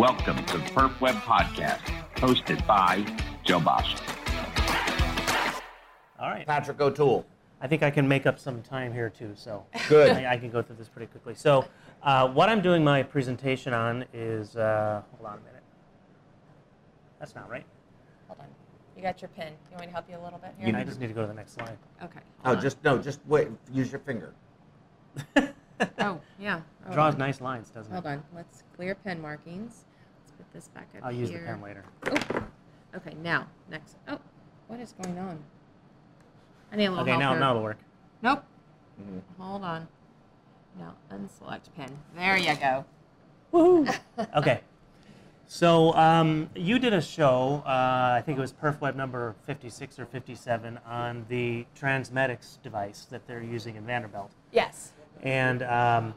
Welcome to the Perf Web Podcast, hosted by Joe Basha. All right. Patrick O'Toole. I think I can make up some time here too, so Good. I, I can go through this pretty quickly. So, uh, what I'm doing my presentation on is uh, hold on a minute. That's not right. Hold on. You got your pen. You want me to help you a little bit here? You I just need to go to the next slide. okay. Oh, on. just no, just wait. Use your finger. Oh, yeah. Hold Draws on. nice lines, doesn't Hold it? Hold on. Let's clear pen markings. Let's put this back up I'll use the here. pen later. Oh. Okay, now, next. Oh, what is going on? I need a little Okay, help now here. now it'll work. Nope. Mhm. Hold on. Now, unselect pen. There you go. Woohoo! okay. So um, you did a show, uh, I think it was PerfWeb number 56 or 57, on the TransMedics device that they're using in Vanderbilt. Yes. and um,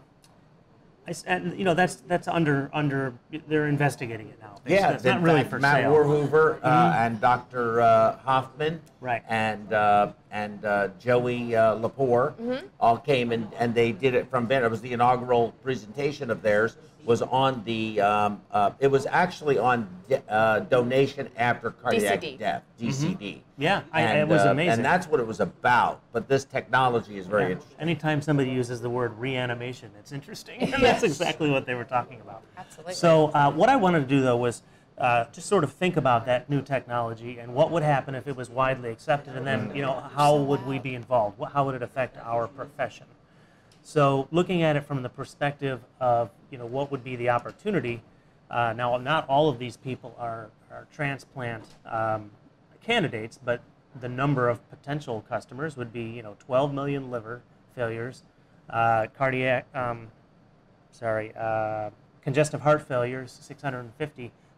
I and you know that's that's under under they're investigating it now. Yeah, it's not really for Matt sale. Warhoover uh, Mhm. and Dr. Uh, Hoffman Right. and uh, and uh, Joey uh, Lepore Mhm. all came and, and they did it from Vanderbilt. It was the inaugural presentation of theirs. Was on the um, uh, it was actually on de- uh, donation after cardiac DCD. death DCD. Yeah, I, and, it was uh, amazing. and that's what it was about. But this technology is very Yeah. interesting. Anytime somebody uses the word reanimation, it's interesting. and Yes. that's exactly what they were talking about. Absolutely. So uh, what I wanted to do though was uh, just sort of think about that new technology and what would happen if it was widely accepted, and then you know how would we be involved? How would it affect our profession? So looking at it from the perspective of you know what would be the opportunity. Uh, now, not all of these people are, are transplant um, candidates, but the number of potential customers would be you know 12 million liver failures, uh, cardiac, um, sorry, uh, congestive heart failures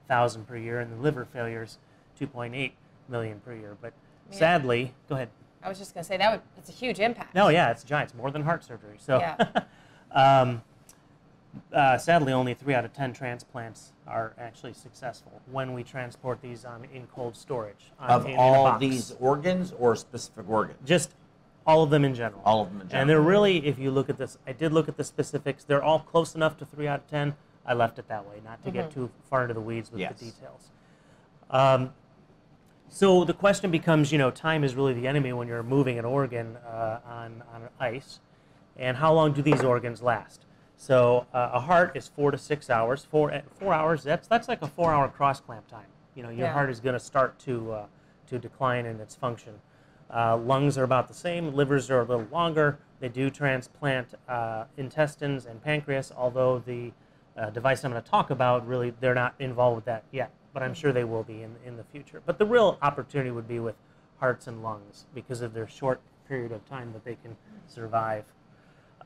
650,000 per year, and the liver failures 2.8 million per year. But Yeah. sadly, go ahead. I was just going to say that would it's a huge impact. No, yeah, it's giant. It's more than heart surgery. So, Yeah. um, uh, sadly, only three out of ten transplants are actually successful when we transport these on in cold storage. On, Of in, in all box. these organs or specific organs? just all of them in general. All of them in general. And they're really, if you look at this, I did look at the specifics. They're all close enough to three out of ten. I left it that way, not to get too far into the weeds with Yes. the details. Um, so the question becomes, you know, time is really the enemy when you're moving an organ uh, on on ice, and how long do these organs last? So uh, a heart is four to six hours. Four four hours. That's that's like a four-hour cross clamp time. You know, your Yeah. heart is going to start to uh, to decline in its function. Uh, lungs are about the same. Livers are a little longer. They do transplant uh, intestines and pancreas, although the uh, device I'm going to talk about really they're not involved with that yet, but I'm sure they will be in in the future. But the real opportunity would be with hearts and lungs because of their short period of time that they can survive.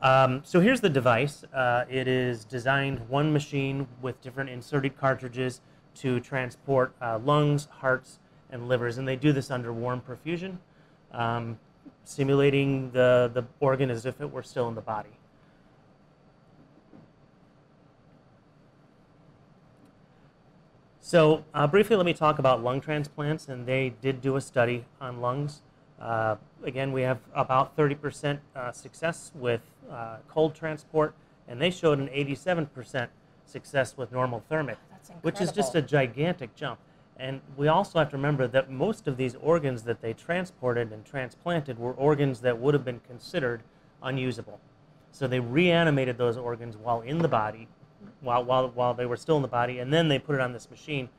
Um, so here's the device. Uh, it is designed one machine with different inserted cartridges to transport uh, lungs, hearts, and livers, and they do this under warm perfusion, um, simulating the, the organ as if it were still in the body. So uh, briefly, let me talk about lung transplants, and they did do a study on lungs. Uh, again, we have about 30% uh, success with uh, cold transport, and they showed an 87% success with normothermic, which is just a gigantic jump. And we also have to remember that most of these organs that they transported and transplanted were organs that would have been considered unusable. So they reanimated those organs while in the body, while, while, while they were still in the body, and then they put it on this machine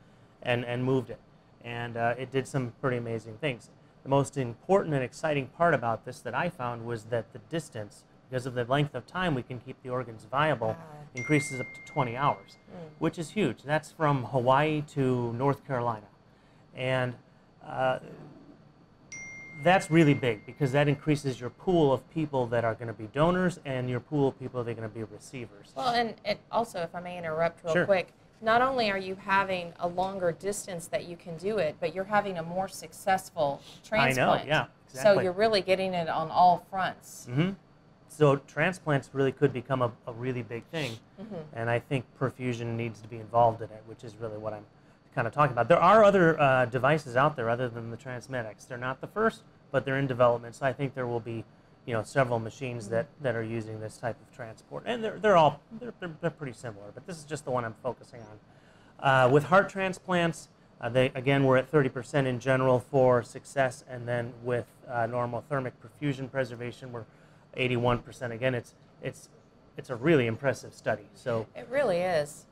and, and moved it. And uh, it did some pretty amazing things. The most important and exciting part about this that I found was that the distance, because of the length of time we can keep the organs viable, Wow. increases up to 20 hours, Mm. which is huge. That's from Hawaii to North Carolina. And uh, that's really big because that increases your pool of people that are going to be donors and your pool of people that are going to be receivers. Well, and it also, if I may interrupt real Sure. quick, not only are you having a longer distance that you can do it, but you're having a more successful transplant. I know, yeah, So you're really getting it on all fronts. hmm So transplants really could become a, a really big thing, Mm-hmm. and I think perfusion needs to be involved in it, which is really what I'm kind of talking about. There are other uh, devices out there other than the TransMedics. They're not the first, but they're in development. So I think there will be, you know, several machines that, that are using this type of transport, and they're, they're all they're, they're, they're pretty similar. But this is just the one I'm focusing on. Uh, with heart transplants, uh, they again we're at 30% in general for success, and then with uh, normothermic perfusion preservation, we're 81%. Again, it's it's it's a really impressive study. So, It really is.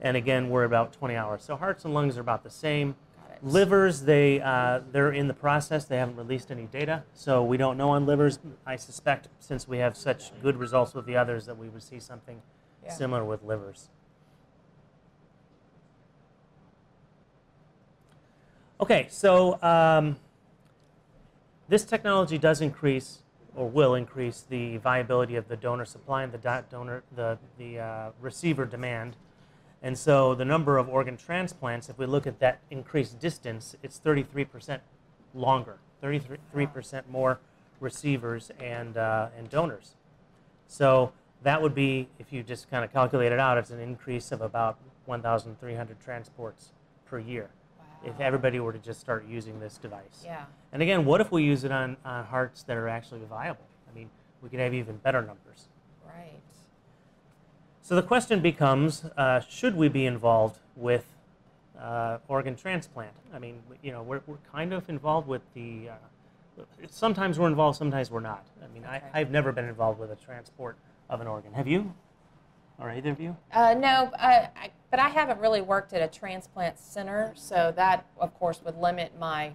And again, we're about 20 hours. So hearts and lungs are about the same. Livers, they uh, they're in the process. They haven't released any data, so we don't know on livers. I suspect since we have such good results with the others that we would see something Yeah. similar with livers. Okay, so um, this technology does increase or will increase the viability of the donor supply and the donor the the uh, receiver demand. And so the number of organ transplants, if we look at that increased distance, it's 33% longer, 33% more receivers and, uh, and donors. So that would be, if you just kind of calculate it out, it's an increase of about 1,300 transports per year if everybody were to just start using this device. Yeah. And again, what if we use it on, on hearts that are actually viable? I mean, we could have even better numbers. Right. So the question becomes, uh, should we be involved with uh, organ transplant? I mean, you know, we're, we're kind of involved with the, uh, sometimes we're involved, sometimes we're not. I mean, Okay. I, I've never been involved with a transport of an organ. Have you? Or either of you? Uh, no, I, I, but I haven't really worked at a transplant center, so that, of course, would limit my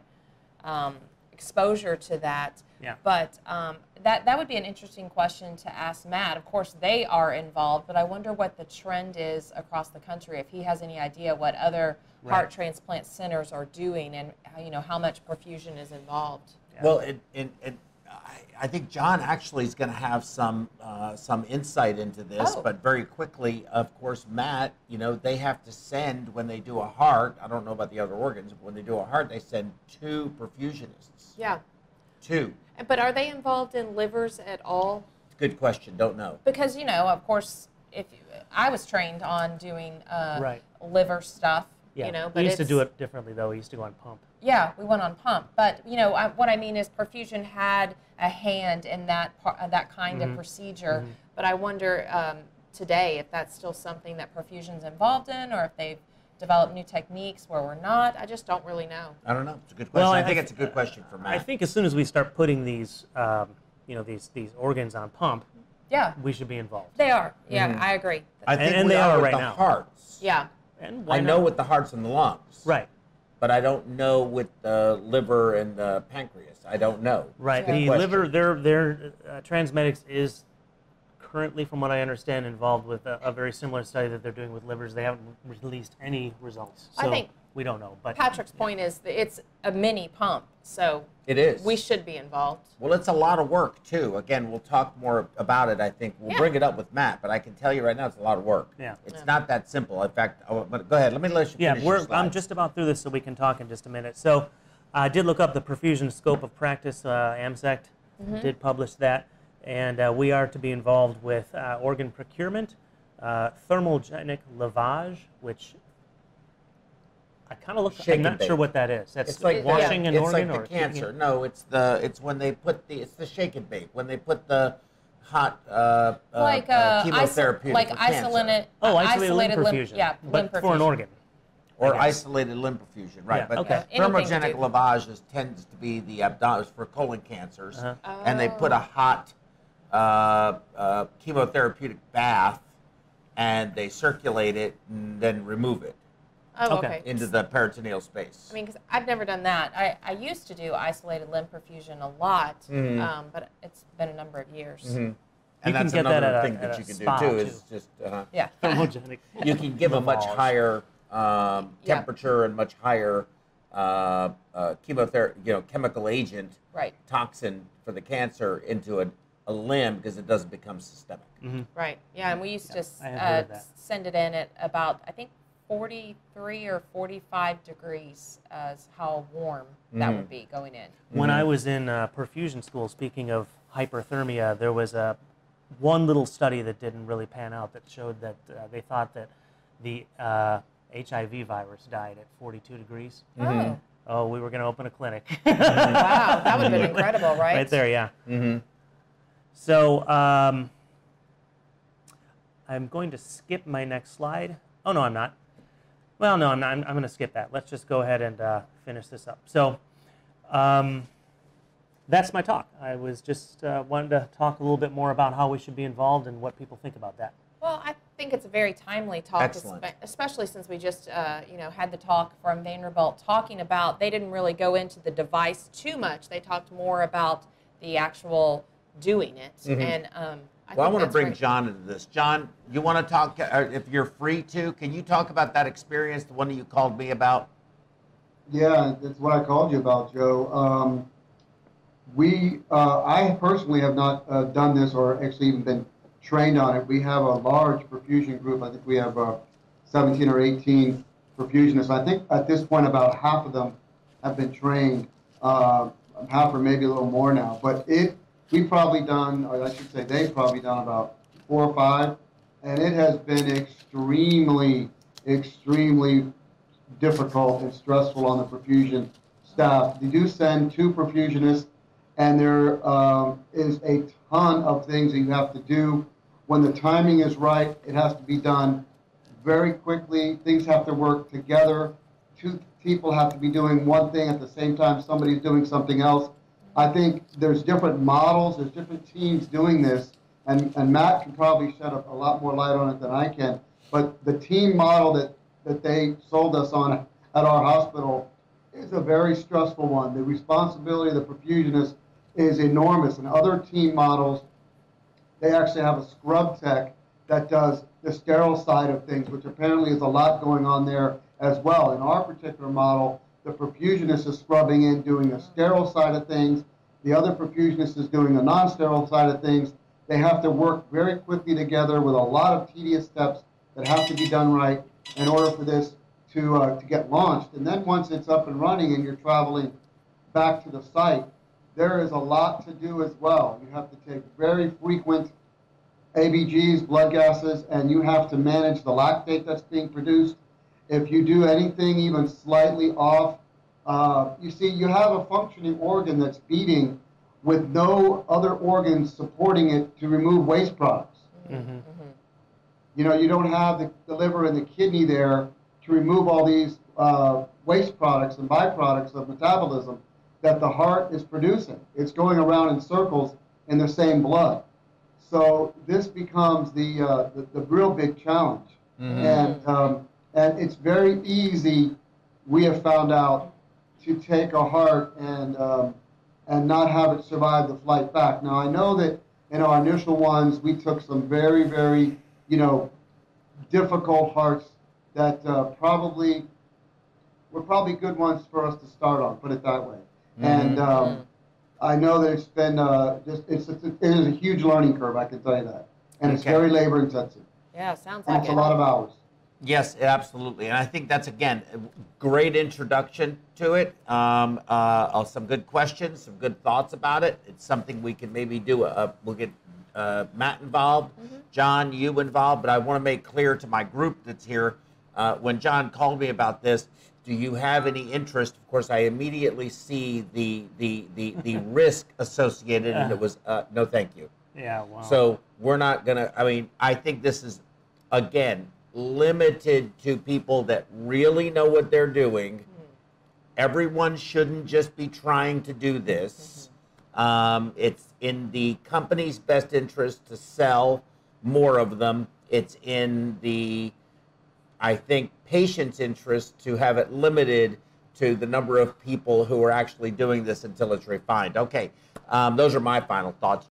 um, exposure to that. Yeah. But um, that that would be an interesting question to ask Matt. Of course, they are involved, but I wonder what the trend is across the country. If he has any idea what other heart transplant centers are doing, and how, you know how much perfusion is involved. Yeah. Well, it, it, it, I, I think John actually is going to have some uh, some insight into this, Oh. but very quickly, of course, Matt. You know, they have to send when they do a heart. I don't know about the other organs, but when they do a heart, they send two perfusionists. Yeah. Two. But are they involved in livers at all? Good question. Don't know. because you know, of course, if you, I was trained on doing uh, Right. liver stuff, Yeah. you know, we but used to do it differently, though. We used to go on pump. Yeah, we went on pump, but you know, I, what I mean is perfusion had a hand in that par, uh, that kind Mhm. of procedure. Mhm. But I wonder um, today if that's still something that perfusion's involved in, or if they've developed new techniques where we're not. I just don't really know. I don't know. It's a good question. Well, I, I- think I- it's a good question for Matt. I think as soon as we start putting these, um, you know, these these organs on pump, Yeah, we should be involved. they are. Yeah, Mhm. I agree. I think and we they are, are with right the now. hearts. yeah, And why I know not? with the hearts and the lungs. right, But I don't know with the liver and the pancreas. I don't know. right. Good The question. liver, their their uh, TransMedics is currently, from what I understand, involved with a, a very similar study that they're doing with livers. They haven't released any results, I think we don't know. But Patrick's point is that it's a mini pump, so It is. we should be involved. Well, it's a lot of work too. Again, we'll talk more about it. I think we'll Yeah. bring it up with Matt, but I can tell you right now, it's a lot of work. Yeah. It's Yeah. not that simple. In fact, oh, but go ahead. Let me let you Yeah, we're, I'm just about through this, so we can talk in just a minute. So, I did look up the perfusion scope of practice. Uh, AMSECT did publish that, and uh, we are to be involved with uh, organ procurement, uh, thermogenic lavage, which I kind of look. Shake I'm and not sure what that is. That's It's like washing an it's organ like or the keeping cancer. it- No, it's the it's when they put the it's the shake and bake when they put the hot uh, uh, like uh, uh, chemotherapy like for cancer. isolated, Oh, uh, isolated, limb lymph- perfusion. yeah, but limb for an organ. or isolated limb perfusion, right? Yeah, but okay. Yeah, thermogenic do- lavage is, tends to be the abdominal for colon cancers, Uh-huh. and they put a hot uh, uh, chemotherapeutic bath, and they circulate it and then remove it Oh, Okay. okay. into the peritoneal space. I mean, because I've never done that. I, I used to do isolated limb perfusion a lot, Mhm. um, but it's been a number of years. Mhm. You And can that's get that another at a- thing at that a you can do too. Is just uh, Yeah. Thermogenic. you can give a much higher um, Yeah. temperature and much higher uh, uh, chemotherapy, you know, chemical agent right, toxin for the cancer into a, a limb because it doesn't become systemic. Mhm. right. Yeah, and we used to I have heard uh, send it in at about, I think, 43 or 45 degrees as how warm that Mhm. would be going in. When. I was in uh, perfusion school, speaking of hyperthermia, there was a one little study that didn't really pan out that showed that uh, they thought that the uh, HIV virus died at 42 degrees. Mhm. Oh, we were going to open a clinic. Oh, wow, that would have been incredible, right? Right there, yeah. Mm-hmm. So um, I'm going to skip my next slide. Oh no, I'm not. Well, no, I'm, not, I'm, I'm going to skip that. Let's just go ahead and uh, finish this up. So, um, that's my talk. I was just uh, wanted to talk a little bit more about how we should be involved and what people think about that. Well, I think it's a very timely talk, Excellent. especially since we just, uh, you know, had the talk from Vanderbilt talking about. They didn't really go into the device too much. They talked more about the actual doing it, and um, I Well, I want to bring great. John into this. John, you want to talk, uh, if you're free to, can you talk about that experience, the one that you called me about? Yeah, that's what I called you about, Joe. Um, we, uh, I personally have not uh, done this or actually even been trained on it. We have a large perfusion group. I think we have uh, 17 or 18 perfusionists. I think at this point about half of them have been trained, uh, half or maybe a little more now. But it, we've probably done, or I should say, they've probably done about four or five, and it has been extremely, extremely difficult and stressful on the perfusion staff. They do send two perfusionists, and there um, is a ton of things that you have to do. When the timing is right, it has to be done very quickly. Things have to work together. Two people have to be doing one thing at the same time somebody's doing something else. I think there's different models, there's different teams doing this, and, and Matt can probably shed a, a lot more light on it than I can. But the team model that, that they sold us on at our hospital is a very stressful one. The responsibility of the perfusionist is enormous. And other team models, they actually have a scrub tech that does the sterile side of things, which apparently is a lot going on there as well. In our particular model, the perfusionist is scrubbing in, doing the sterile side of things. The other perfusionist is doing the non-sterile side of things. They have to work very quickly together with a lot of tedious steps that have to be done right in order for this to, uh, to get launched. And then once it's up and running and you're traveling back to the site, there is a lot to do as well. You have to take very frequent ABGs, blood gases, and you have to manage the lactate that's being produced. If you do anything even slightly off, uh, you see, you have a functioning organ that's beating with no other organs supporting it to remove waste products. Mm-hmm. You know, you don't have the, the liver and the kidney there to remove all these uh, waste products and byproducts of metabolism that the heart is producing. It's going around in circles in the same blood. So this becomes the, uh, the, the real big challenge. And, um, and it's very easy, we have found out, to take a heart and, um, and not have it survive the flight back. Now, I know that in our initial ones, we took some very, very, you know, difficult hearts that uh, probably were probably good ones for us to start on, put it that way. And um, I know that it's been uh, just it's, it's it is a huge learning curve. I can tell you that, and it's very labor intensive. Yeah, sounds And like it's it. a lot of hours. Yes, absolutely. And I think that's, again, a great introduction to it. Um, uh, uh, some good questions, some good thoughts about it. It's something we can maybe do. A, we'll get uh, Matt involved, John, you involved. But I want to make clear to my group that's here uh, when John called me about this, do you have any interest? Of course, I immediately see the, the, the, the risk associated, and it was uh, no thank you. Yeah, wow. So we're not gonna. I mean, I think this is again limited to people that really know what they're doing. Everyone shouldn't just be trying to do this. Um, it's in the company's best interest to sell more of them. It's in the, I think, patient's interest to have it limited to the number of people who are actually doing this until it's refined. Okay, um, those are my final thoughts.